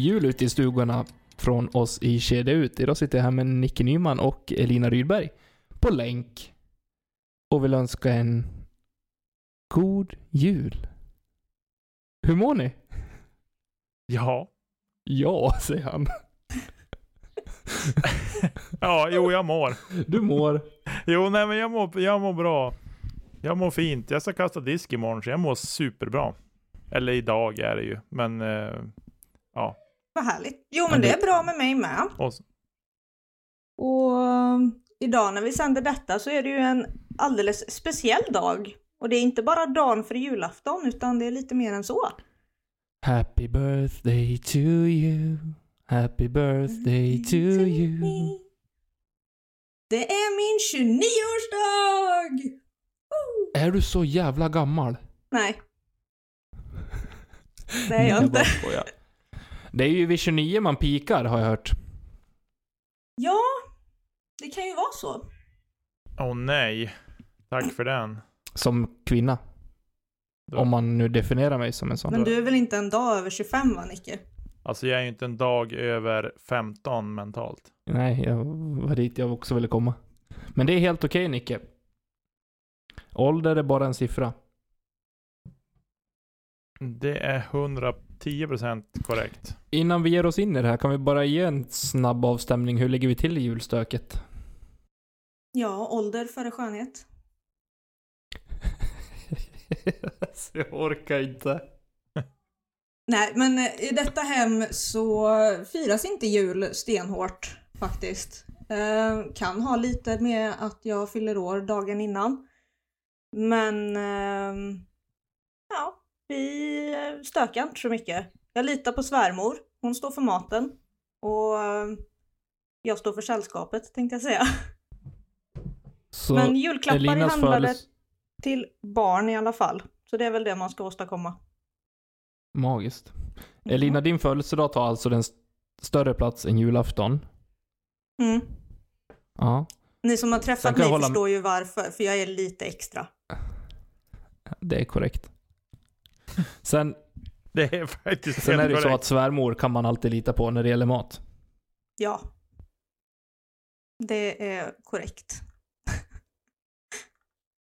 jul ute i stugorna från oss i Kedja Ut. Idag sitter jag här med Nicke Nyman och Elina Rydberg på länk och vill önska en god jul. Hur mår ni? Ja. Ja, säger han. Ja, jo jag mår. Du mår. Jo, nej men jag mår, jag mår bra. Jag mår fint. Jag ska kasta disk imorgon, så jag mår superbra. Eller idag är det ju, men eh. Vad härligt. Jo men Men det det- är bra med mig med. Och, s- Och um, idag när vi sänder detta så är det ju en alldeles speciell dag. Och det är inte bara dagen för julafton utan det är lite mer än så. Happy birthday to you. Happy birthday to you. Det är min 29-årsdag! Woo! Är du så jävla gammal? Nej. Det är jag Nej, inte. Det är ju vid 29 man pikar har jag hört. Ja, det kan ju vara så. åh nej. Tack för den. Som kvinna. Då- Om man nu definierar mig som en sån. Men du är väl inte en dag över 25 va Nicke? Alltså jag är ju inte en dag över 15 mentalt. Nej, jag var dit jag också ville komma. Men det är helt okej Nicke. Ålder är bara en siffra. Det är 110% korrekt. Innan vi ger oss in i det här, kan vi bara ge en snabb avstämning. Hur ligger vi till i julstöket? Ja, ålder före skönhet. Jag orkar inte. Nej, men i detta hem så firas inte jul stenhårt faktiskt. Eh, kan ha lite med att jag fyller år dagen innan. Men eh, vi stökar inte så mycket. Jag litar på svärmor. Hon står för maten. Och eh, jag står för sällskapet tänkte jag säga. Så Men julklappar Elinas handlade födels... till barn i alla fall. Så det är väl det man ska åstadkomma. Magiskt. Elina, din födelsedag tar alltså den st- större plats än julafton. Mm. Ja, Ni som har träffat mig hålla- förstår ju varför, för jag är lite extra. det är korrekt. Sen, Det är faktiskt sen är det ju så att svärmor kan man alltid lita på när det gäller mat. Ja. Det är korrekt.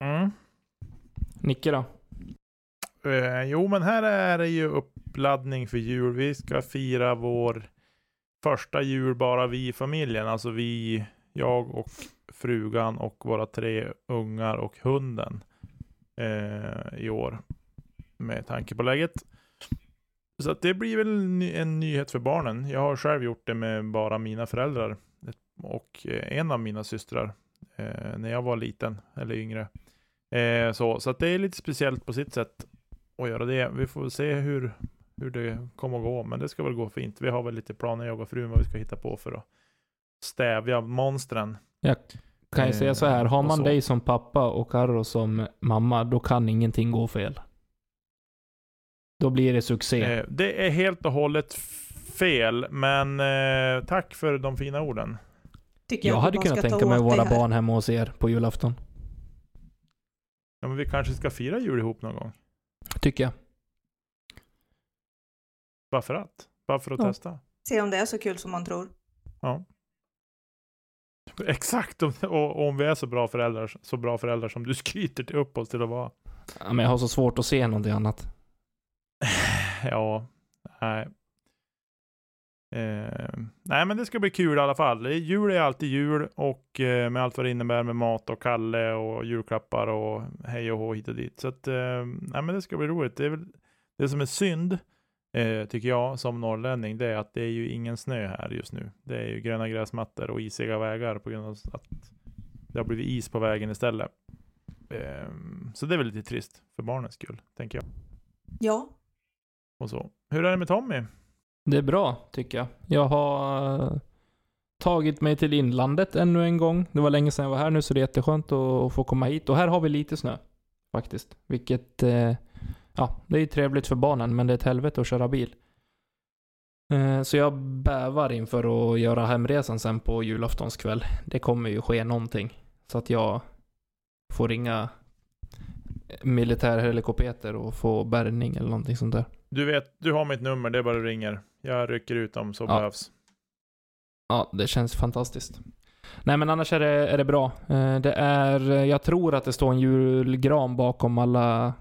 Mm. Nicke då? Eh, jo, men här är det ju uppladdning för jul. Vi ska fira vår första jul bara vi i familjen. Alltså vi, jag och frugan och våra tre ungar och hunden eh, i år. Med tanke på läget. Så att det blir väl en ny- en nyhet för barnen. Jag har själv gjort det med bara mina föräldrar och eh, en av mina systrar eh, när jag var liten eller yngre. Eh, så, så att det är lite speciellt på sitt sätt att göra det. Vi får se hur, hur det kommer att gå, men det ska väl gå fint. Vi har väl lite planer, jag och frun, vad vi ska hitta på för att stävja monstren. Jag kan ju Eh, säga så här, har och man dig som pappa och Karo som mamma, då kan ingenting gå fel. Då blir det succé. Eh, det är helt och hållet fel, men eh, tack för de fina orden. Tycker jag att hade kunnat tänka mig våra barn hemma hos er på julafton. Ja, men vi kanske ska fira jul ihop någon gång. Tycker jag. Bara för att. Bara för att Ja. testa. Se om det är så kul som man tror. Ja. Exakt, och, och om vi är så bra föräldrar, så bra föräldrar som du skryter till upp oss till att vara. Ja, men jag har så svårt att se någonting annat. Ja, nej. Eh, nej men det ska bli kul i alla fall. Jul är alltid jul och eh, med allt vad det innebär med mat och Kalle och julklappar och hej och hå hit och dit. Så att, eh, nej men det ska bli roligt. Det, är väl, det som är synd, eh, tycker jag som norrlänning, det är att det är ju ingen snö här just nu. Det är ju gröna gräsmattor och isiga vägar på grund av att det har blivit is på vägen istället. Ehm, så det är väl lite trist för barnens skull, tänker jag. Ja. Och så. Hur är det med Tommy? Det är bra, tycker jag. Jag har eh, tagit mig till inlandet ännu en gång. Det var länge sedan jag var här nu, så det är jätteskönt att, få komma hit. Och här har vi lite snö, faktiskt. Vilket, eh, ja, det är trevligt för barnen, men det är ett helvete att köra bil. Eh, så jag bävar inför att göra hemresan sen på julaftonskväll. Det kommer ju ske någonting. Så att jag får ringa militärhelikopter och få bärgning eller någonting sånt där. Du vet, du har mitt nummer, det är bara du ringer. Jag rycker ut om så Ja. behövs. Ja, det känns fantastiskt. Nej men annars är det, är det bra. Eh, Det är, jag tror att det står en julgran bakom alla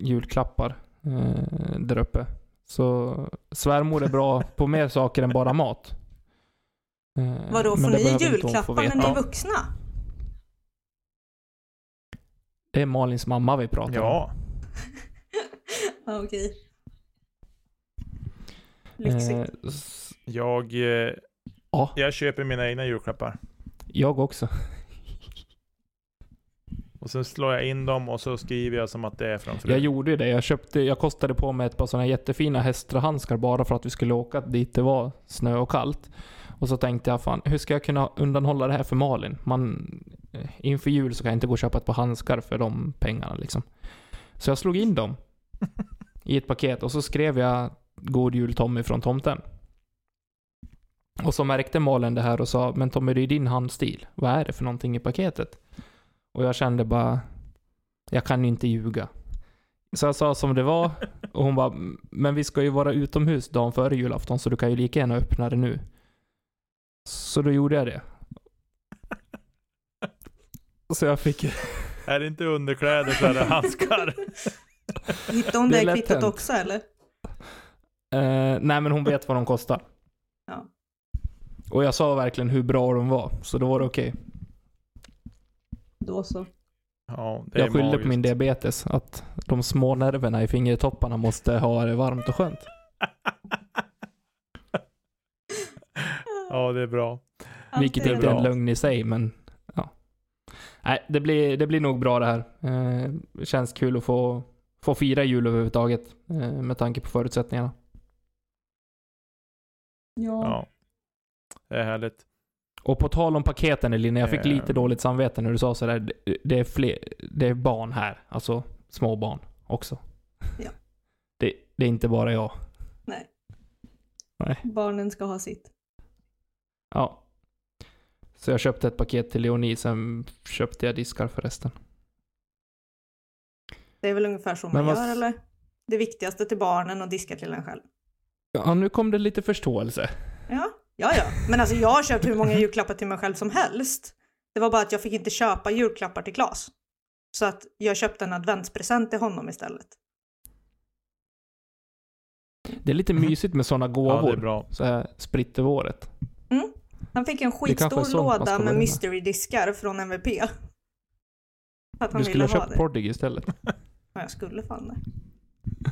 julklappar eh, där uppe. Så svärmor är bra på mer saker än bara mat. Eh, Vadå, får ni julklappar när ni är vuxna? Det är Malins mamma vi pratar om. Ja, Ja, okej. Lyxigt. Eh, jag, eh, Ja, jag köper mina egna julklappar. jag också. Och sen slår jag in dem och så skriver jag som att det är från fru. Jag gjorde ju det. Jag, köpte, jag kostade på mig ett par sådana jättefina hästhandskar bara för att vi skulle åka dit det var snö och kallt. Och så tänkte jag, fan, hur ska jag kunna undanhålla det här för Malin? Man, eh, inför jul så kan jag inte gå och köpa ett par handskar för de pengarna liksom. Så jag slog in dem i ett paket och så skrev jag God Jul Tommy från tomten. Och så märkte Malin det här och sa, men Tommy det är din handstil. Vad är det för någonting i paketet? Och jag kände bara, jag kan ju inte ljuga. Så jag sa som det var och hon bara, men vi ska ju vara utomhus dagen före julafton så du kan ju lika gärna öppna det nu. Så då gjorde jag det. Så jag fick... Är det inte underkläder så är det handskar. Hittade hon det det, kvittot också eller? Eh, nej men hon vet vad de kostar. Ja. Och jag sa verkligen hur bra de var, så då var det okej. Då så. Ja, det är Jag skyllde på min diabetes, att de små nerverna i fingertopparna måste ha det varmt och skönt. Ja, det är bra. Allt Vilket är inte är en lögn i sig, men ja. Nej, det blir, det blir nog bra det här. Eh, det känns kul att få, få fira jul överhuvudtaget, eh, med tanke på förutsättningarna. Ja. Ja. Det är härligt. Och på tal om paketen Elina, jag fick Eh. lite dåligt samvete när du sa sådär. Det- Det är, fler, det är barn här, alltså små barn också. Ja. Det, det är inte bara jag. Nej. Nej. Barnen ska ha sitt. Ja. Så jag köpte ett paket till Leonie, sen köpte jag diskar för resten. Det är väl ungefär så Men man vad- gör eller? Det viktigaste till barnen och diska till en själv. Ja, nu kom det lite förståelse. Ja, ja, ja. Men alltså jag har köpt hur många julklappar till mig själv som helst. Det var bara att jag fick inte köpa julklappar till Klas. Så att jag köpte en adventspresent till honom istället. Det är lite mysigt med sådana Ja, gåvor. det är bra. så här spritt över året. Han fick en skitstor låda med mystery-diskar från MVP. Att han Du skulle ville ha köpt det. Prodigy istället. Ja, jag skulle fan det.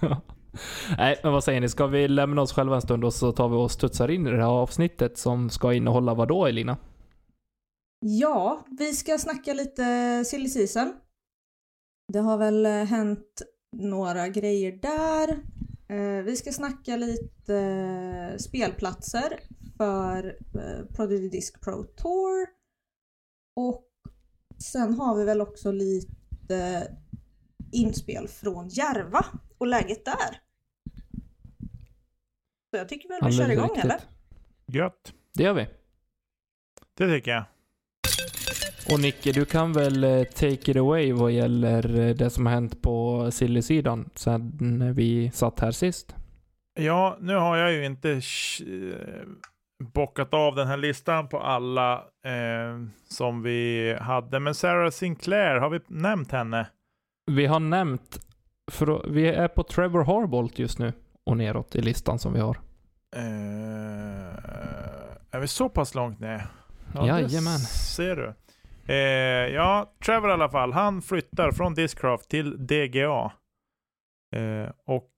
Nej, men vad säger ni? Ska vi lämna oss själva en stund och så tar vi och studsar in i det här avsnittet som ska innehålla vad då, Elina? Ja, vi ska snacka lite silly season. Det har väl eh, hänt några grejer där. Eh, vi ska snacka lite eh, spelplatser för Prodigy Disc Pro Tour. Och sen har vi väl också lite inspel från Järva och läget där. Så jag tycker väl vi kör igång eller? Gött. Det gör vi. Det tycker jag. Och Nicke, du kan väl eh, take it away vad gäller eh, det som har hänt på Silly-sidan sen vi satt här sist? Ja, nu har jag ju inte eh, bockat av den här listan på alla eh, som vi hade. Men Sarah Sinclair, har vi nämnt henne? Vi har nämnt, för vi är på Trevor Harbolt just nu och neråt i listan som vi har. Eh, är vi så pass långt ner? Jajamän. det ser du. Eh, ja, Trevor i alla fall. Han flyttar från Discraft till DGA. Eh, och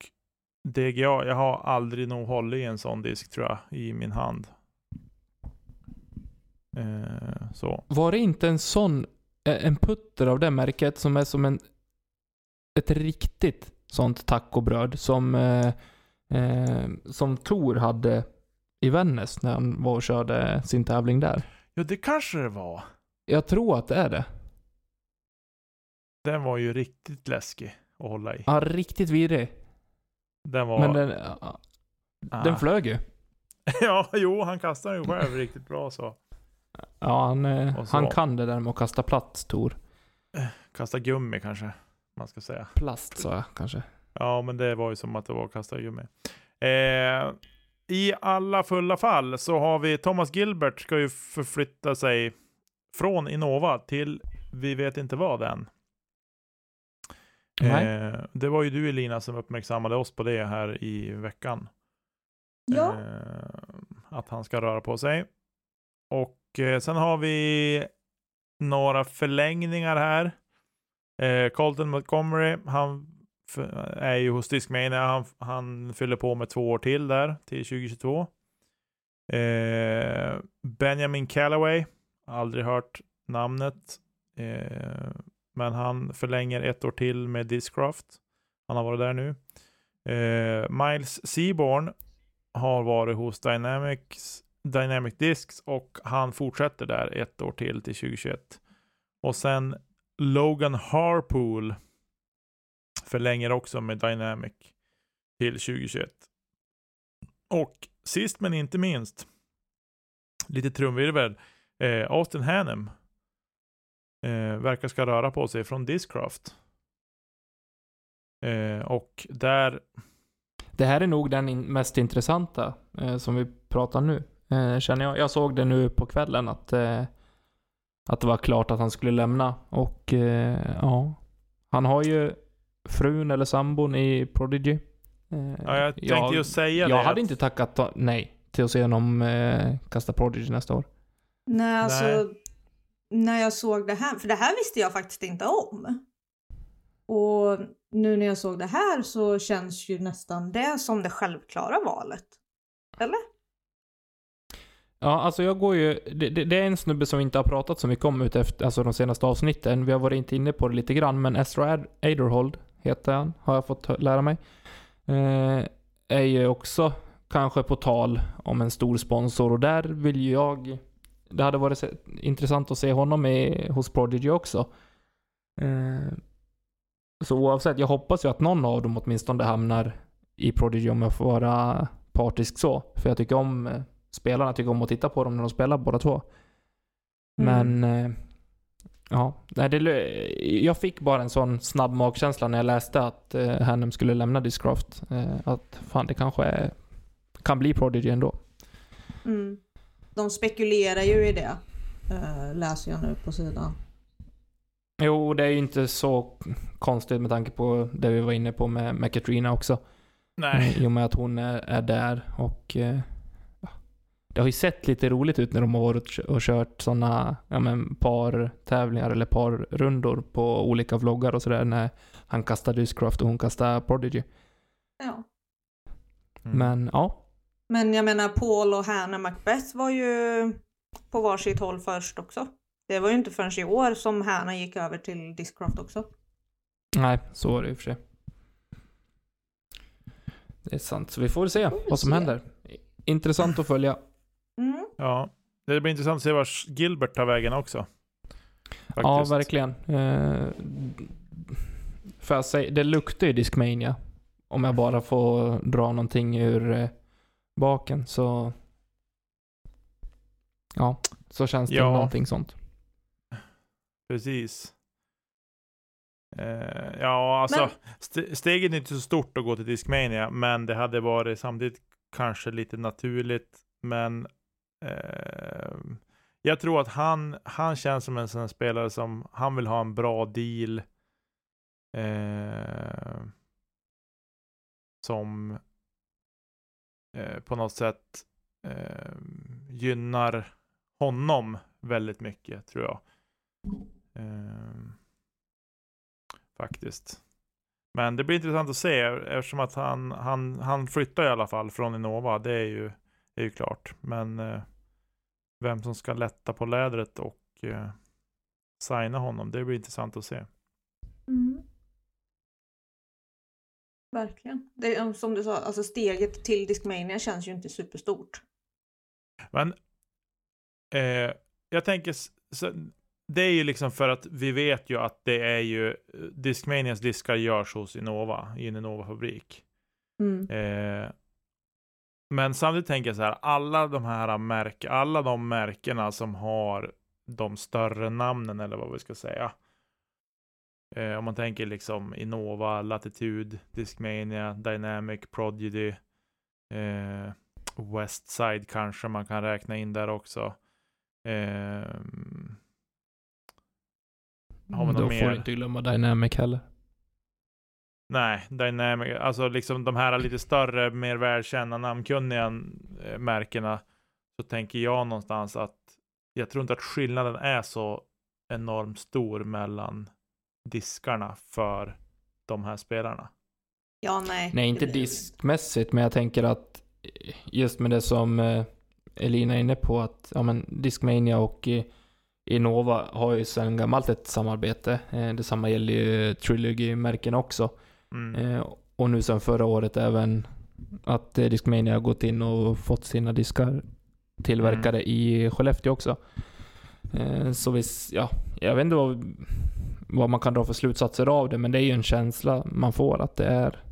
DGA, jag har aldrig nog hållit i en sån disk tror jag, i min hand. Eh, så. Var det inte en sån en putter av det märket som är som en ett riktigt sånt tacobröd som eh, som Tor hade i Vännäs när han var och körde sin tävling där. Ja, det kanske det var. Jag tror att det är det. Den var ju riktigt läskig att hålla i. Ja, riktigt vidrig. Den var... Men den, ja, den Ah. flög ju. ja, jo, han kastade ju själv riktigt bra så. Ja, han, eh, så- han kan det där med att kasta platt, Tor. Kasta gummi kanske, man ska säga. Plast sa jag kanske. Ja, men det var ju som att det var att kasta gummi. Eh, I alla fulla fall så har vi Thomas Gilbert ska ju förflytta sig från Innova till vi vet inte vad än. Nej. Eh, det var ju du Elina som uppmärksammade oss på det här i veckan. Ja, Eh, att han ska röra på sig. Och eh, sen har vi några förlängningar här. Eh, Colton Montgomery, han Eh, är ju hos Discmania. Han, han fyller på med två år till där, till 2022. Eh, Benjamin Callaway, aldrig hört namnet. Eh, men han förlänger ett år till med Discraft. Han har varit där nu. Eh, Miles Seaborn har varit hos Dynamics, Dynamic Discs och han fortsätter där ett år till till 2021. Och sen Logan Harpool förlänger också med Dynamic till 2021. Och sist men inte minst, lite trumvirvel, eh, Austin Hanem eh, verkar ska röra på sig från Discraft. Eh, och där Det här är nog den in mest intressanta eh, som vi pratar nu. Eh, känner jag. Jag såg det nu på kvällen att, eh, att det var klart att han skulle lämna. Och eh, ja, han har ju frun eller sambon i Prodigy. Eh, Ja, jag tänkte ju säga jag det. hade att- inte tackat ta- nej till att se honom eh, kasta Prodigy nästa år. nej alltså Nej. när jag såg det här, för det här visste jag faktiskt inte om. Och nu när jag såg det här så känns ju nästan det som det självklara valet. Eller? Ja, alltså jag går ju... Det, det, det är en snubbe som vi inte har pratat så mycket om utefter, alltså de senaste avsnitten. Vi har varit inte inne på det lite grann, men Ezra Ad- Aderhold heter han, har jag fått lära mig. Eh, är ju också kanske på tal om en stor sponsor och där vill ju jag... Det hade varit intressant att se honom i, hos Prodigy också. Eh, så oavsett, jag hoppas ju att någon av dem åtminstone hamnar i Prodigy om jag får vara partisk så. För jag tycker om eh, spelarna, tycker om att titta på dem när de spelar båda två. Mm. Men eh, ja, nej, det, jag fick bara en sån snabb magkänsla när jag läste att eh, Hanem skulle lämna Discraft. Eh, att fan, det kanske är, kan bli Prodigy ändå. Mm. De spekulerar ju i det. eh, läser jag nu på sidan. Jo, det är ju inte så konstigt med tanke på det vi var inne på med, med Katrina också. Nej. I och med att hon är, är där och eh, det har ju sett lite roligt ut när de har varit och kö- och kört sådana ja, men par tävlingar eller par rundor på olika vloggar och sådär när han kastar Discraft och hon kastar Prodigy. Ja. Mm. Men ja, Men jag menar Paul och Hannah Macbeth var ju på varsitt håll först också. Det var ju inte förrän i år som Hannah gick över till Discraft också. nej, så var det i och för sig. Det är sant, så vi får se Får vi vad som se. händer. Intressant att följa. Ja, det blir intressant att se var Gilbert tar vägen också. Ja, Faktiskt. verkligen. Eh, för jag säga, det luktar ju Discmania. Om jag bara får dra någonting ur eh, baken så... Ja, så känns det Ja. någonting sånt. Precis. Eh, ja, alltså Men- st- steget är inte så stort att gå till Discmania, men det hade varit samtidigt kanske lite naturligt. Men Ehm, jag tror att han, han känns som en sån här spelare som han vill ha en bra deal. Eh, som eh, på något sätt eh, gynnar honom väldigt mycket tror jag. Ehm, faktiskt. Men det blir intressant att se eftersom att han, han, han flyttar i alla fall från Innova. Det är ju, det är ju klart. Men eh, vem som ska lätta på lädret och eh, signa honom. Det blir intressant att se. Mm. Verkligen. Det är, som du sa, alltså steget till Discmania känns ju inte superstort. Men eh, jag tänker, så, det är ju liksom för att vi vet ju att det är ju, Discmanias diskar görs hos Innova, i en Innova-fabrik. Mm. Eh, men samtidigt tänker jag så här, alla de här märken, alla de märkena som har de större namnen eller vad vi ska säga. Eh, om man tänker liksom Innova, Latitude, Discmania, Dynamic, Prodigy, eh, Westside kanske man kan räkna in där också. Eh, har vi något Då mer? får du inte glömma Dynamic heller. Nej, Dynamic, alltså liksom de här lite större, mer välkända, namnkunniga eh, märkena. Så tänker jag någonstans att jag tror inte att skillnaden är så enormt stor mellan diskarna för de här spelarna. Ja, nej. Nej, inte diskmässigt, men jag tänker att just med det som eh, Elina är inne på, att ja, men Discmania och eh, Innova har ju sedan gammalt ett samarbete. Eh, Detsamma gäller ju Trilogy-märken också. Mm. Eh, Och nu sedan förra året även att eh, Discmania har gått in och fått sina diskar tillverkade i Skellefteå också. Eh, Så visst, ja, jag vet inte vad, vad man kan dra för slutsatser av det, men det är ju en känsla man får att det är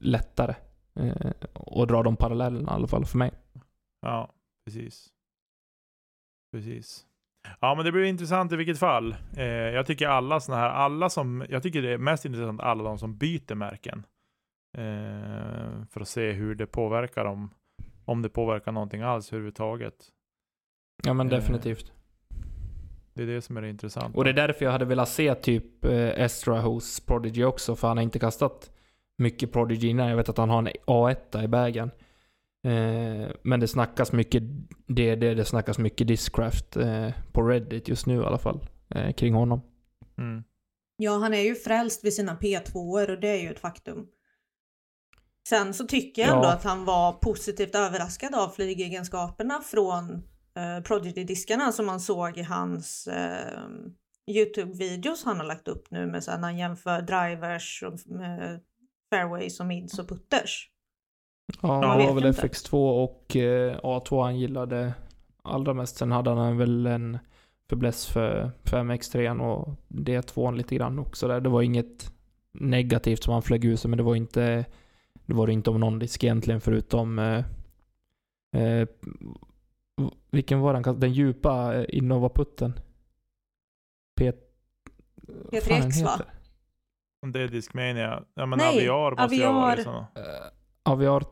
lättare eh, att dra de parallellerna i alla fall för mig. Ja, precis. Precis. Ja, men det blir intressant i vilket fall. Eh, jag tycker alla såna här, alla som, jag tycker det är mest intressant alla de som byter märken. Eh, för att se hur det påverkar dem. Om det påverkar någonting alls överhuvudtaget. Ja men Eh, definitivt. Det är det som är det intressanta. Och det är därför jag hade velat se typ eh, Estra hos Prodigy också, för han har inte kastat mycket Prodigy innan. Jag vet att han har en A1 i vägen. Eh, men det snackas mycket DD, det snackas mycket Discraft eh, på Reddit just nu i alla fall. Eh, kring honom. Mm. Ja, han är ju frälst vid sina P2 och det är ju ett faktum. Sen så tycker jag ändå Ja. att han var positivt överraskad av flygegenskaperna från eh, Prodigy-diskarna som man såg i hans eh, Youtube-videos han har lagt upp nu med så här, när han jämför drivers och eh, fairways och mids och putters. Ja, det var väl inte. FX2 och eh, A2 han gillade allra mest. Sen hade han väl en fäbless för 5X3 och D2 lite grann också där. Det var inget negativt som han flög ut sig, men det var inte det var det inte om någon disk egentligen förutom eh, eh, vilken var den? Den djupa eh, Innova-putten? P... vad fan den P3X, va? det är Discmania. Ja men Nej, Aviar måste jag vara Aviar. liksom. Uh, Aviar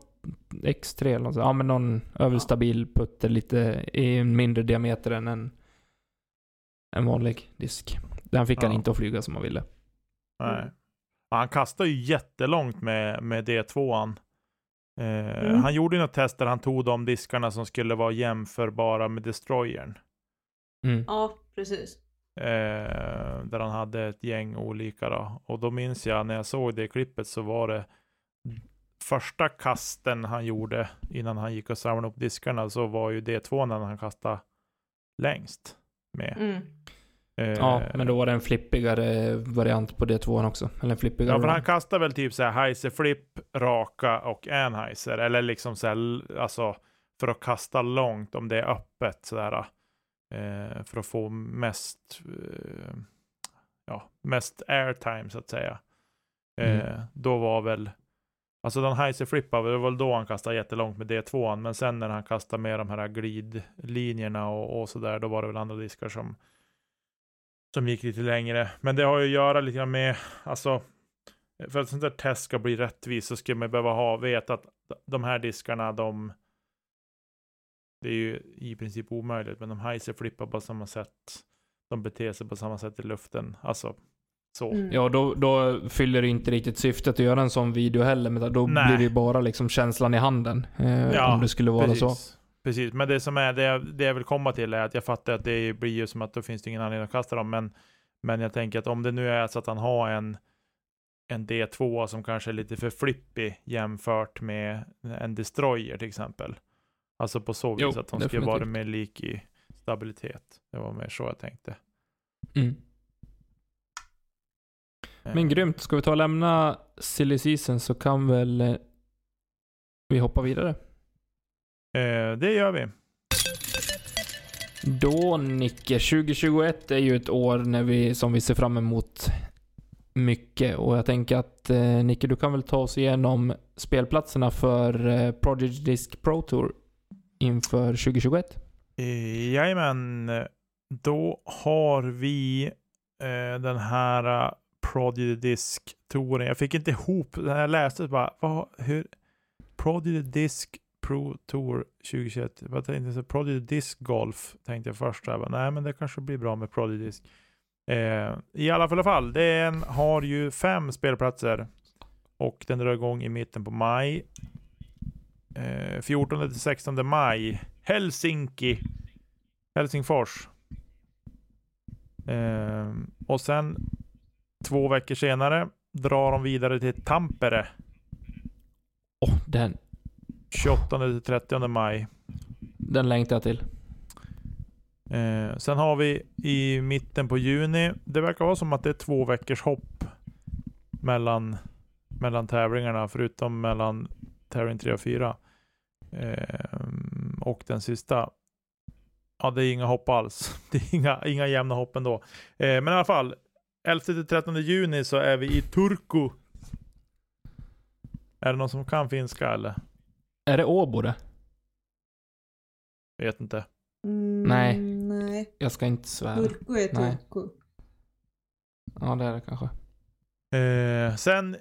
X3 eller något. Ja men någon överstabil putter lite i en mindre diameter än en, en vanlig disk. Den fick han Ja. inte att flyga som han ville. Nej. Han kastar ju jättelångt med, med D2an. Eh, Mm. Han gjorde ju något test där han tog de diskarna som skulle vara jämförbara med Destroyern. Mm. Ja, precis. Eh, där han hade ett gäng olika då. Och då minns jag när jag såg det klippet så var det första kasten han gjorde innan han gick och samlade upp diskarna så var ju D2 när han kastade längst med. Mm. Eh, Ja, men då var det en flippigare variant på D2 också. Eller en flippigare Ja, för han kastar väl typ så här Heiser flip, raka och Anheuser. Eller liksom så här, alltså för att kasta långt om det är öppet sådär. Eh, för att få mest, eh, ja, mest airtime så att säga. Eh, Mm. Då var väl, alltså den Heiser flippar, det var väl då han kastade jättelångt med D2. Men sen när han kastade med de här glidlinjerna och, och sådär, då var det väl andra diskar som som gick lite längre. Men det har ju att göra lite grann med, alltså, för att sånt där test ska bli rättvist så ska man behöva ha, veta att de här diskarna, de, det är ju i princip omöjligt, men de Heiser flippar på samma sätt. De beter sig på samma sätt i luften. Alltså, så. Mm. Ja, då, då fyller det inte riktigt syftet att göra en sån video heller. Men då Nej. blir det ju bara liksom känslan i handen. Eh, om det skulle vara precis. så. Precis, men det som är, det, jag- det jag vill komma till är att jag fattar att det blir ju som att då finns det ingen anledning att kasta dem, men, men jag tänker att om det nu är så att han har en, en D2 som kanske är lite för flippig jämfört med en Destroyer till exempel. Alltså på så vis Jo, att de skulle vara mer lik i stabilitet. Det var mer så jag tänkte. Mm. Men grymt. Ska vi ta och lämna silly season så kan väl eh, vi hoppa vidare. Eh, det gör vi. Då Nicke, 2021 är ju ett år när vi, som vi ser fram emot mycket och jag tänker att eh, Nicke, du kan väl ta oss igenom spelplatserna för eh, Prodigy Disc Pro Tour inför 2021? Eh, jajamän. Då har vi eh, den här Prodigy Disc-touren. Jag fick inte ihop, när jag läste det bara, vad, hur? Prodigy Disc Pro Tour 2021. Jag tänkte så Prodigy Disc Golf tänkte jag först. Jag bara, nej, men det kanske blir bra med Prodigy Disc. Eh, I alla fall, fall, den har ju fem spelplatser och den drar igång i mitten på maj. Eh, 14 till 16 maj. Helsinki. Helsingfors. Eh, och sen två veckor senare drar de vidare till Tampere. Åh, den, 28 till 30 maj. den längtar jag till. Eh, sen har vi i mitten på juni. Det verkar vara som att det är två veckors hopp mellan, mellan tävlingarna, förutom mellan tävling 3 och 4. Eh, och den sista. Ja, det är inga hopp alls. Det är inga, inga jämna hopp ändå. Eh, men i alla fall, 11 till 13 juni så är vi i Turku. Är det någon som kan finska eller? Är det Åbo det? Vet inte. Mm, Nej. Nej. Jag ska inte svära. Turku är Nej. Turku. Ja, det är det kanske. Eh, sen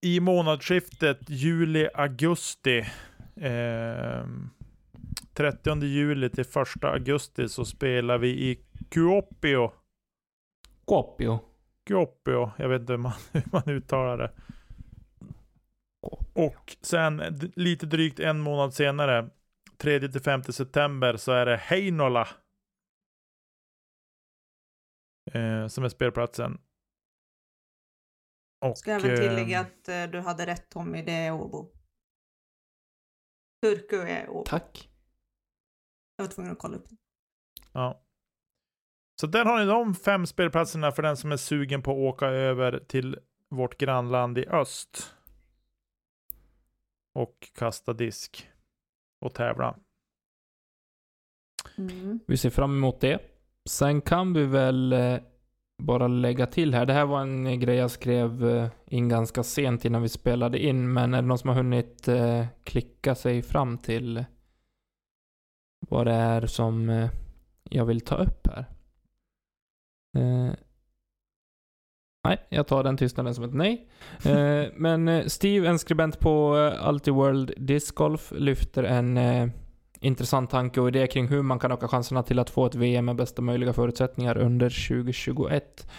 i månadsskiftet juli-augusti. Eh, 30 juli till 1 augusti så spelar vi i Kuopio. Kuopio. Kuopio. Jag vet inte hur man, hur man uttalar det. Och sen lite drygt en månad senare, 3 till 5 september, så är det Heinola. Eh, som är spelplatsen. Och, Ska även tillägga eh, att eh, du hade rätt Tommy, det är Åbo. Turku är Åbo. Tack. Jag var tvungen att kolla upp det. Ja. Så där har ni de fem spelplatserna för den som är sugen på att åka över till vårt grannland i öst. Och kasta disk. Och tävla. Mm. Vi ser fram emot det. Sen kan vi väl eh, bara lägga till här. Det här var en grej jag skrev eh, in ganska sent innan vi spelade in. Men är det någon som har hunnit eh, klicka sig fram till vad det är som jag vill ta upp här? Eh, nej, jag tar den tystnaden som ett nej. Eh, men eh, Steve, en skribent på eh, Ultiworld Disc Golf, lyfter en eh, intressant tanke och idé kring hur man kan öka chanserna till att få ett VM med bästa möjliga förutsättningar under 2021.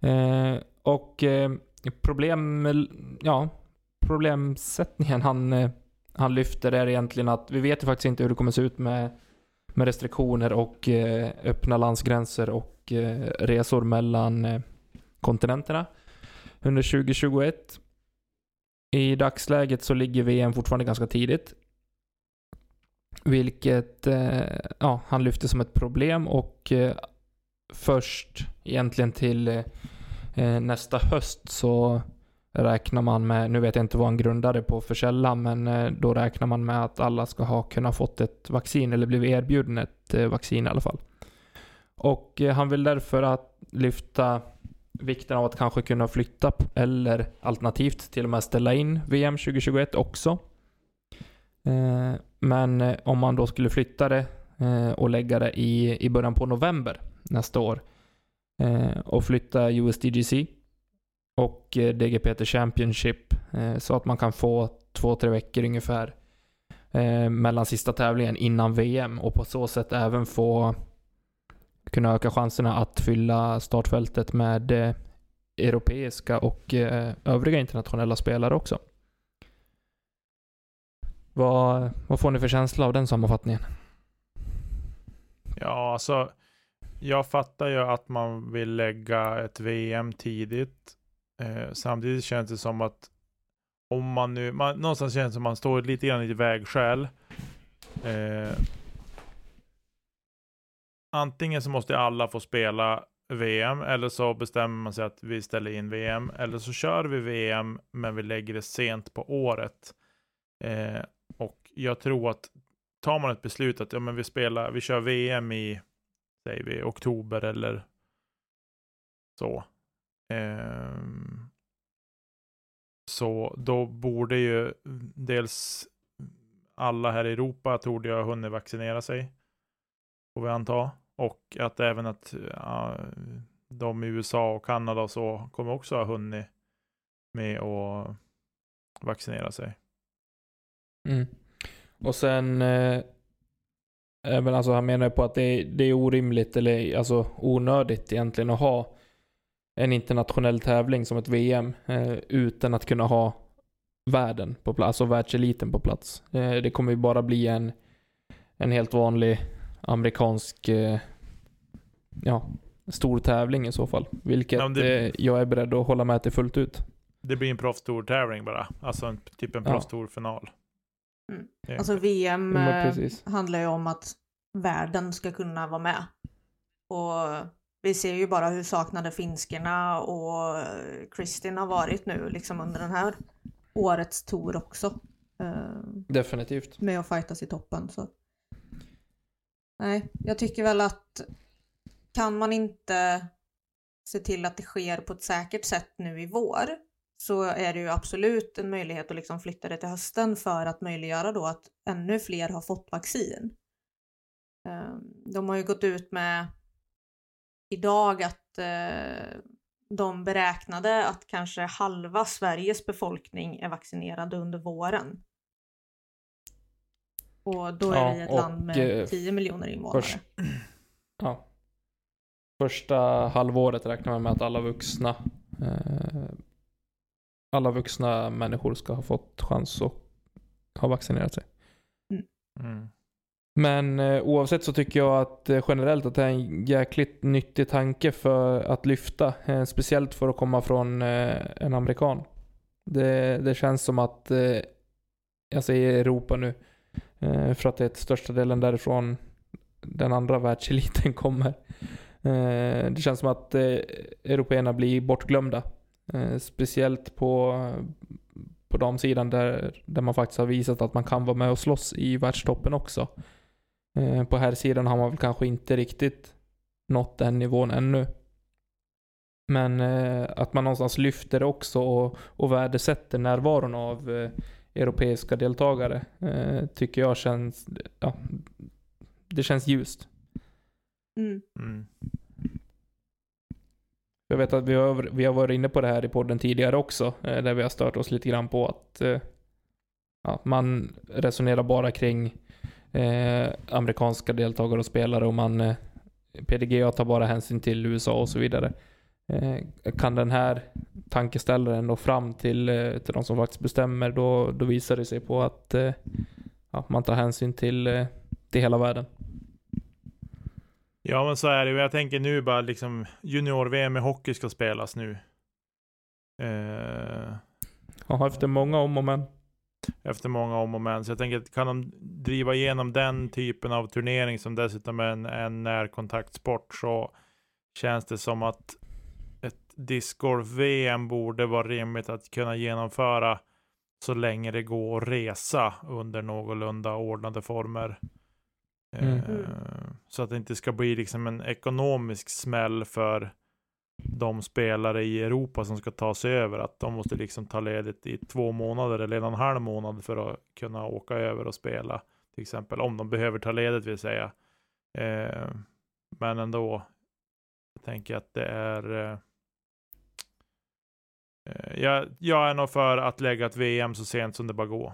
Eh, och problem, ja, problemsättningen han, han lyfter är egentligen att vi vet ju faktiskt inte hur det kommer se ut med, med restriktioner och öppna landsgränser och och eh, resor mellan eh, kontinenterna under 2021. I dagsläget så ligger VM fortfarande ganska tidigt. Vilket eh, ja, han lyfter som ett problem och först egentligen till nästa höst så räknar man med, nu vet jag inte vad han grundade på för källa, men då räknar man med att alla ska ha kunnat fått ett vaccin eller blivit erbjuden ett vaccin i alla fall. Och eh, han vill därför att lyfta vikten av att kanske kunna flytta eller alternativt till och med ställa in VM 2021 också. Eh, men eh, om man då skulle flytta det och lägga det i, i början på november nästa år och flytta USDGC och DGPT Championship så att man kan få två, tre veckor ungefär mellan sista tävlingen innan VM och på så sätt även få kunna öka chanserna att fylla startfältet med eh, europeiska och eh, övriga internationella spelare också. Vad, vad får ni för känsla av den sammanfattningen? Ja, alltså. Jag fattar ju att man vill lägga ett VM tidigt. Eh, samtidigt känns det som att om man nu, man, någonstans känns det som att man står lite grann i ett vägskäl. Eh, antingen så måste alla få spela VM, eller så bestämmer man sig att vi ställer in VM, eller så kör vi VM, men vi lägger det sent på året. Eh, och jag tror att tar man ett beslut att ja, men vi spelar, vi kör VM i, säger vi, oktober eller så. Eh, så då borde ju dels alla här i Europa torde jag ha hunnit vaccinera sig. Får vi anta. Och att även att ja, de i USA och Kanada och så kommer också ha hunnit med att vaccinera sig. Mm. Och sen eh, men alltså han menar på att det är, det är orimligt eller alltså onödigt egentligen att ha en internationell tävling som ett VM eh, utan att kunna ha världen på plats, alltså världseliten på plats. Eh, det kommer ju bara bli en, en helt vanlig amerikansk eh, ja, stor tävling i så fall. Vilket Ja, det- eh, jag är beredd att hålla med till fullt ut. Det blir en proffstour-tävling bara. Alltså en, typ en Ja. proffstour-final. Mm. Alltså VM Ja, eh, handlar ju om att världen ska kunna vara med. Och vi ser ju bara hur saknade finskorna och Kristin har varit nu liksom under den här årets tour också. Definitivt. med att fightas i toppen. Så. Nej, jag tycker väl att kan man inte se till att det sker på ett säkert sätt nu i vår så är det ju absolut en möjlighet att liksom flytta det till hösten för att möjliggöra då att ännu fler har fått vaccin. Ehm, de har ju gått ut med idag att eh, de beräknade att kanske halva Sveriges befolkning är vaccinerade under våren. Och då är Ja, vi ett och, land med eh, 10 miljoner invånare. först- Ja. Första halvåret räknar man med att alla vuxna eh, alla vuxna människor ska ha fått chans att ha vaccinerat sig. Mm. Men eh, oavsett så tycker jag att eh, generellt att det är en jäkligt nyttig tanke för att lyfta. Eh, speciellt för att komma från eh, en amerikan. Det, det känns som att, eh, jag säger Europa nu, eh, Eh, för att det är till största delen därifrån den andra världseliten kommer. Eh, det känns som att eh, européerna blir bortglömda. Eh, speciellt på, på damsidan där, där man faktiskt har visat att man kan vara med och slåss i världstoppen också. Eh, på här sidan har man väl kanske inte riktigt nått den nivån ännu. Men eh, att man någonstans lyfter det också och, och värdesätter närvaron av eh, europeiska deltagare eh, tycker jag känns, ja, det känns ljust. Mm. Mm. Jag vet att vi har, vi har varit inne på det här i podden tidigare också, eh, där vi har stört oss lite grann på att eh, ja, man resonerar bara kring eh, amerikanska deltagare och spelare och man eh, PDGA tar bara hänsyn till USA och så vidare. Eh, kan den här tankeställaren nå fram till, eh, till de som faktiskt bestämmer, då, då visar det sig på att eh, ja, man tar hänsyn till, eh, till hela världen. Ja, men så är det. Jag tänker nu bara liksom junior-VM i hockey ska spelas nu. Eh, Ja, efter många om och men. efter många om och men. Så jag tänker kan de driva igenom den typen av turnering som dessutom är en, en närkontaktsport så känns det som att discgolf-VM borde vara rimligt att kunna genomföra så länge det går att resa under någorlunda ordnade former. Mm. Eh, Så att det inte ska bli liksom en ekonomisk smäll för de spelare i Europa som ska ta sig över. Att de måste liksom ta ledigt i två månader eller en och en halv månad för att kunna åka över och spela. Till exempel om de behöver ta ledigt vill säga. Eh, men ändå. Jag tänker att det är. Eh, jag, jag är nog för att lägga ett VM så sent som det bara går.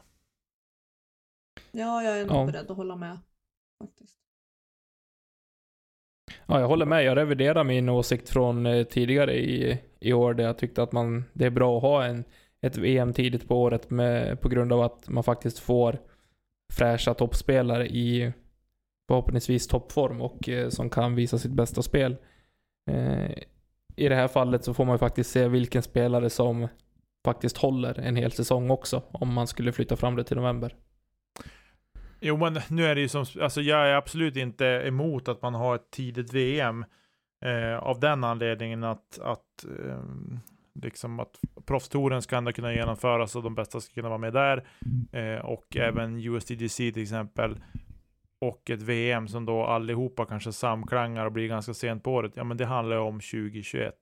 Ja, jag är nog Ja. beredd att hålla med. Faktiskt. Ja, jag håller med. Jag reviderar min åsikt från eh, tidigare i, i år där jag tyckte att man, det är bra att ha en, ett VM tidigt på året med, på grund av att man faktiskt får fräscha toppspelare i förhoppningsvis toppform och eh, som kan visa sitt bästa spel. Eh, i det här fallet så får man ju faktiskt se vilken spelare som faktiskt håller en hel säsong också om man skulle flytta fram det till november. Jo, men nu är det ju som, alltså jag är absolut inte emot att man har ett tidigt VM. Eh, av den anledningen att, att eh, liksom att proffstouren ska ändå kunna genomföras och de bästa ska kunna vara med där. Eh, och även USDGC till exempel. Och ett VM som då allihopa kanske samklangar och blir ganska sent på året. Ja men det handlar ju om 2021.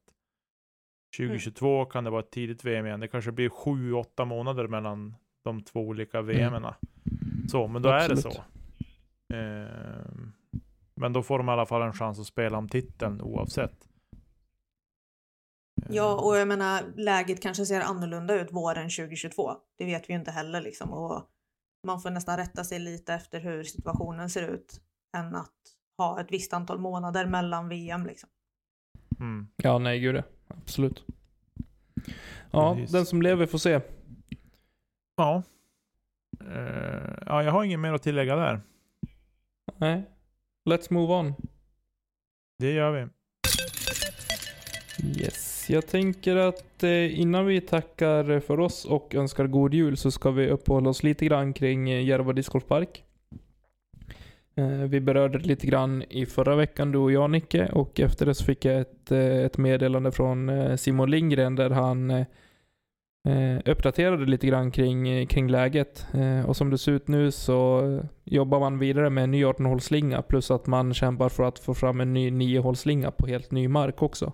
2022 mm. kan det vara ett tidigt VM igen. Det kanske blir 7-8 månader mellan de två olika VMerna. Mm. Så, men då Absolut. är det så. Eh, men då får de i alla fall en chans att spela om titeln oavsett. Ja, och jag menar läget kanske ser annorlunda ut våren 2022. Det vet vi ju inte heller liksom. Och man får nästan rätta sig lite efter hur situationen ser ut än att ha ett visst antal månader mellan VM liksom. Mm. Ja, nej gud Absolut. Ja, Precis. den som lever får se. Ja. Uh, ja, jag har inget mer att tillägga där. Nej. Let's move on. Det gör vi. Yes, jag tänker att eh, innan vi tackar för oss och önskar god jul så ska vi uppehålla oss lite grann kring eh, Järva discgolfpark. Eh, vi berörde det lite grann i förra veckan du och jag Nicke och efter det så fick jag ett, ett meddelande från Simon Lindgren där han uppdaterade lite grann kring, kring läget. Och som det ser ut nu så jobbar man vidare med en ny 18-hålsslinga plus att man kämpar för att få fram en ny 9-hålsslinga på helt ny mark också.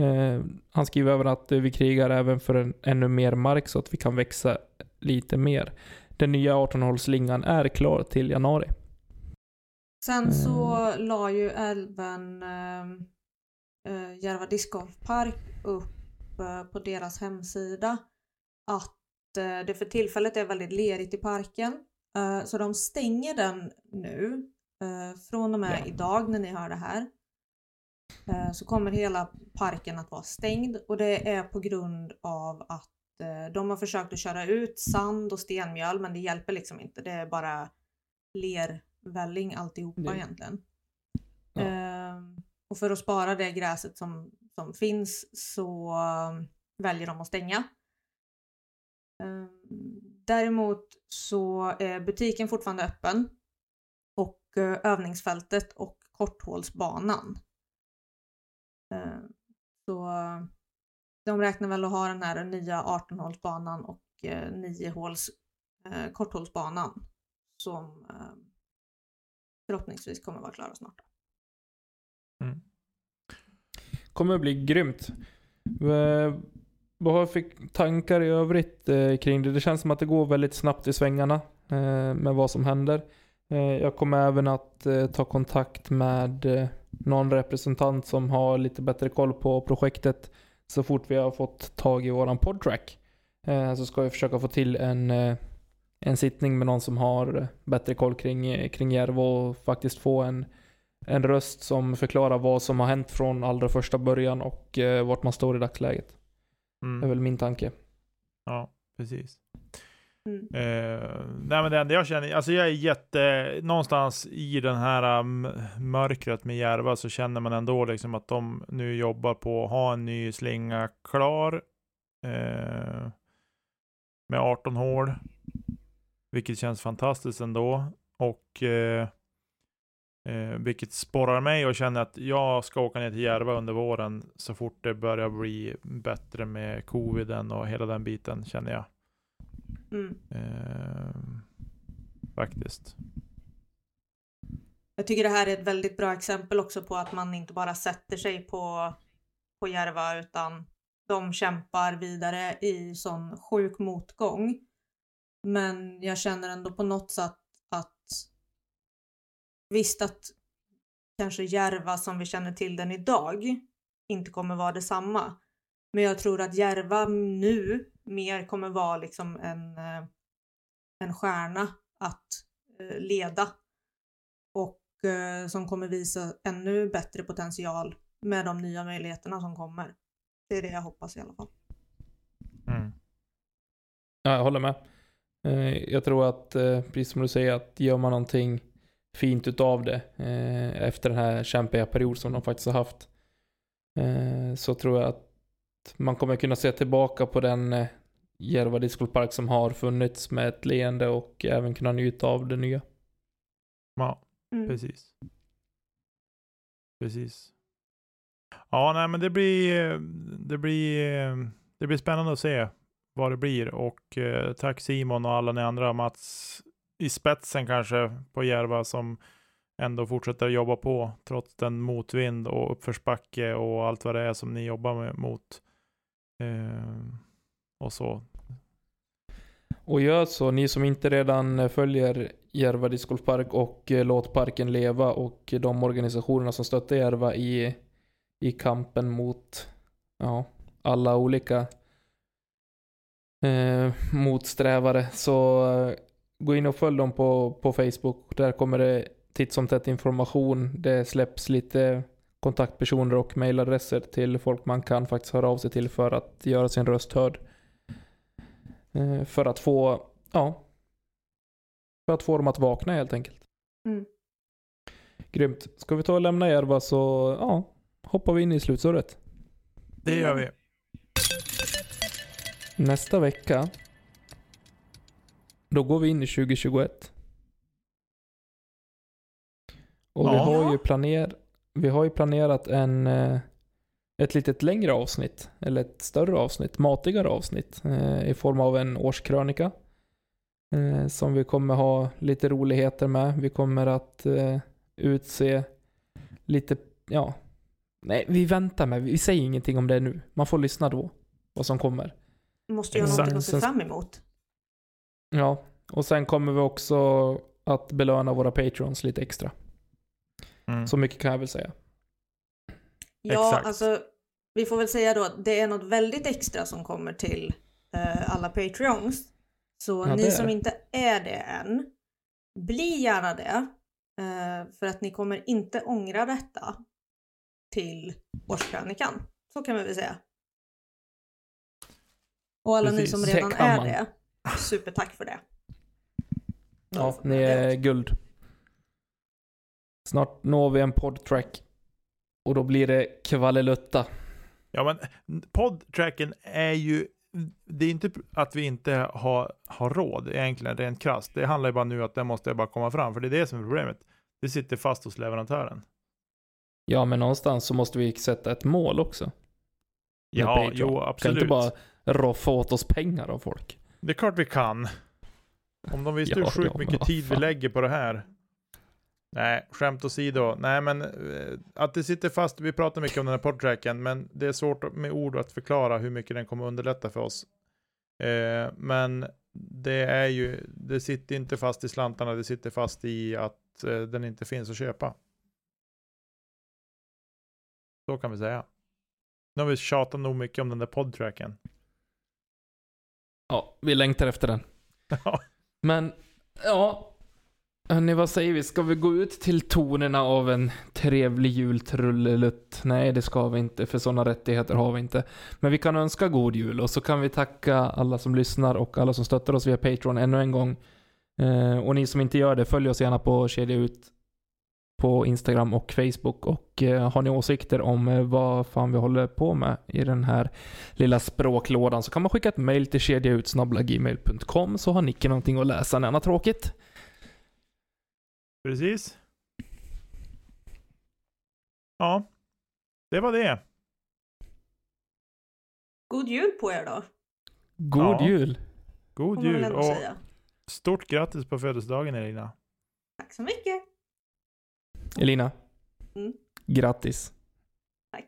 Eh, han skriver även att vi krigar även för en, ännu mer mark så att vi kan växa lite mer. Den nya 18-hålsslingan är klar till januari. Sen så mm. la ju även äh, Järva discgolfpark upp äh, på deras hemsida att äh, det för tillfället är väldigt lerigt i parken. Äh, så de stänger den nu från och med ja. idag när ni hör det här. Eh, så kommer hela parken att vara stängd och det är på grund av att eh, de har försökt att köra ut sand och stenmjöl men det hjälper liksom inte. Det är bara lervälling alltihopa det. egentligen. Ja. Ehm, och för att spara det gräset som, som finns så um, väljer de att stänga. Ehm, däremot så är butiken fortfarande öppen och eh, övningsfältet och korthålsbanan Ehm, så de räknar väl att ha den här nya 18-hålsbanan och eh, 9-håls eh, korthålsbanan som ehm, förhoppningsvis kommer vara klara snart. Mm. Kommer bli grymt. Vad har du för tankar i övrigt eh, kring det? Det känns som att det går väldigt snabbt i svängarna eh, med vad som händer. Jag kommer även att ta kontakt med någon representant som har lite bättre koll på projektet så fort vi har fått tag i våran podtrack. Eh, så ska vi försöka få till en, eh, en sittning med någon som har bättre koll kring, kring Järva och faktiskt få en, en röst som förklarar vad som har hänt från allra första början och eh, vart man står i dagsläget. Mm. Det är väl min tanke. Ja, precis. Mm. Eh, nej men det enda jag känner, alltså jag är jätte, någonstans i den här um, mörkret med Järva så känner man ändå liksom att de nu jobbar på att ha en ny slinga klar. Eh, med 18 hål. Vilket känns fantastiskt ändå. Och eh, eh, vilket sporrar mig och känner att jag ska åka ner till Järva under våren så fort det börjar bli bättre med coviden och hela den biten känner jag. Mm. Eh, faktiskt. Jag tycker det här är ett väldigt bra exempel också på att man inte bara sätter sig på, på Järva utan de kämpar vidare i sån sjuk motgång. Men jag känner ändå på något sätt att visst att kanske Järva som vi känner till den idag inte kommer vara detsamma. Men jag tror att Järva nu mer kommer vara liksom en, eh, en stjärna att eh, leda och eh, som kommer visa ännu bättre potential med de nya möjligheterna som kommer. Det är det jag hoppas i alla fall. Mm. Ja, jag håller med. Jag tror att, precis som du säger, att gör man någonting fint utav det efter den här kämpiga period som de faktiskt har haft så tror jag att man kommer kunna se tillbaka på den eh, Järva discgolfpark som har funnits med ett leende och även kunna njuta av det nya. Ja, mm. precis. Precis. Ja, nej, men det blir, det blir, det blir spännande att se vad det blir och eh, tack Simon och alla ni andra, Mats i spetsen kanske på Järva som ändå fortsätter jobba på trots den motvind och uppförsbacke och allt vad det är som ni jobbar med, mot. Eh, och så. Och gör så, ni som inte redan eh, följer Järva discgolfpark och eh, Låt parken leva och de organisationerna som stöttar Järva i, i kampen mot ja, alla olika eh, motsträvare. Så eh, gå in och följ dem på, på Facebook. Där kommer det titt som tätt information. Det släpps lite kontaktpersoner och mailadresser till folk man kan faktiskt höra av sig till för att göra sin röst hörd. Eh, för att få, ja, för att få dem att vakna helt enkelt. Mm. Grymt. Ska vi ta och lämna Järva så, ja, hoppar vi in i slutsurret. Det gör vi. Nästa vecka, då går vi in i 2021. Och vi, Ja. har ju planer, vi har ju planerat en, eh, ett litet längre avsnitt, eller ett större avsnitt, matigare avsnitt, eh, i form av en årskrönika. eh, Som vi kommer ha lite roligheter med. Vi kommer att utse lite, ja, nej vi väntar med, vi säger ingenting om det nu. Man får lyssna då, vad som kommer. Måste Exakt. någonting att se fram emot. Ja, och sen kommer vi också att belöna våra patrons lite extra. Mm. Så mycket kan jag väl säga. Ja, Exakt. alltså vi får väl säga då att det är något väldigt extra som kommer till eh, alla Patreons. Så Ja, ni som inte är det än, bli gärna det. Eh, för att ni kommer inte ångra detta till årskrönikan. Så kan vi väl säga. Och alla Precis, ni som redan är man. det, supertack för det. Ja, ni är guld. Snart når vi en podtrack. Och då blir det kvalilutta. Ja, men podtracken är ju, det är inte att vi inte har, har råd egentligen rent krasst. Det handlar ju bara nu att det måste bara komma fram, för det är det som är problemet. Det sitter fast hos leverantören. Ja, men någonstans så måste vi sätta ett mål också. Ja, jo, Kan absolut. inte bara roffa åt oss pengar av folk. Det är klart vi kan. Om de visste Ja, hur sjukt ja, mycket tid vi lägger på det här. Nej, skämt åsido. Nej, men eh, att det sitter fast. Vi pratar mycket om den här podtracken, men det är svårt med ord att förklara hur mycket den kommer underlätta för oss. Eh, men det är ju, det sitter inte fast i slantarna, det sitter fast i att eh, den inte finns att köpa. Så kan vi säga. Nu har vi tjatat nog mycket om den där podtracken. Ja, vi längtar efter den. Men, ja. Hörni, vad säger vi? Ska vi gå ut till tonerna av en trevlig jultrullelutt? Nej, det ska vi inte, för sådana rättigheter har vi inte. Men vi kan önska god jul och så kan vi tacka alla som lyssnar och alla som stöttar oss via Patreon ännu en gång. Eh, och ni som inte gör det, följ oss gärna på Kedja Ut på Instagram och Facebook. Och eh, har ni åsikter om eh, vad fan vi håller på med i den här lilla språklådan så kan man skicka ett mail till kedjautsnabblagmail.com så har Nicke någonting att läsa när han har tråkigt. Precis. Ja, det var det. God jul på er då, God Ja. jul! God jul och säga. stort grattis på födelsedagen Elina. Tack så mycket. Elina. Mm. Grattis. Tack.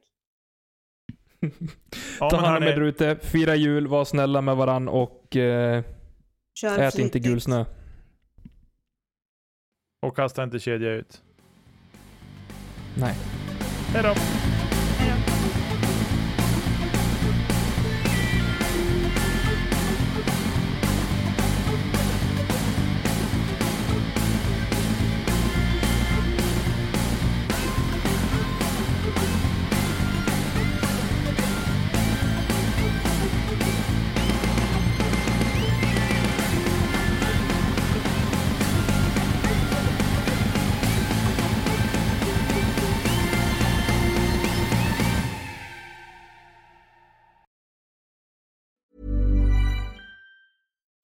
Ja, Ta men hand om er ute, fira jul, var snälla med varann och eh, Kör ät inte gul snö. Och kasta inte kedja ut. Nej. Hej då!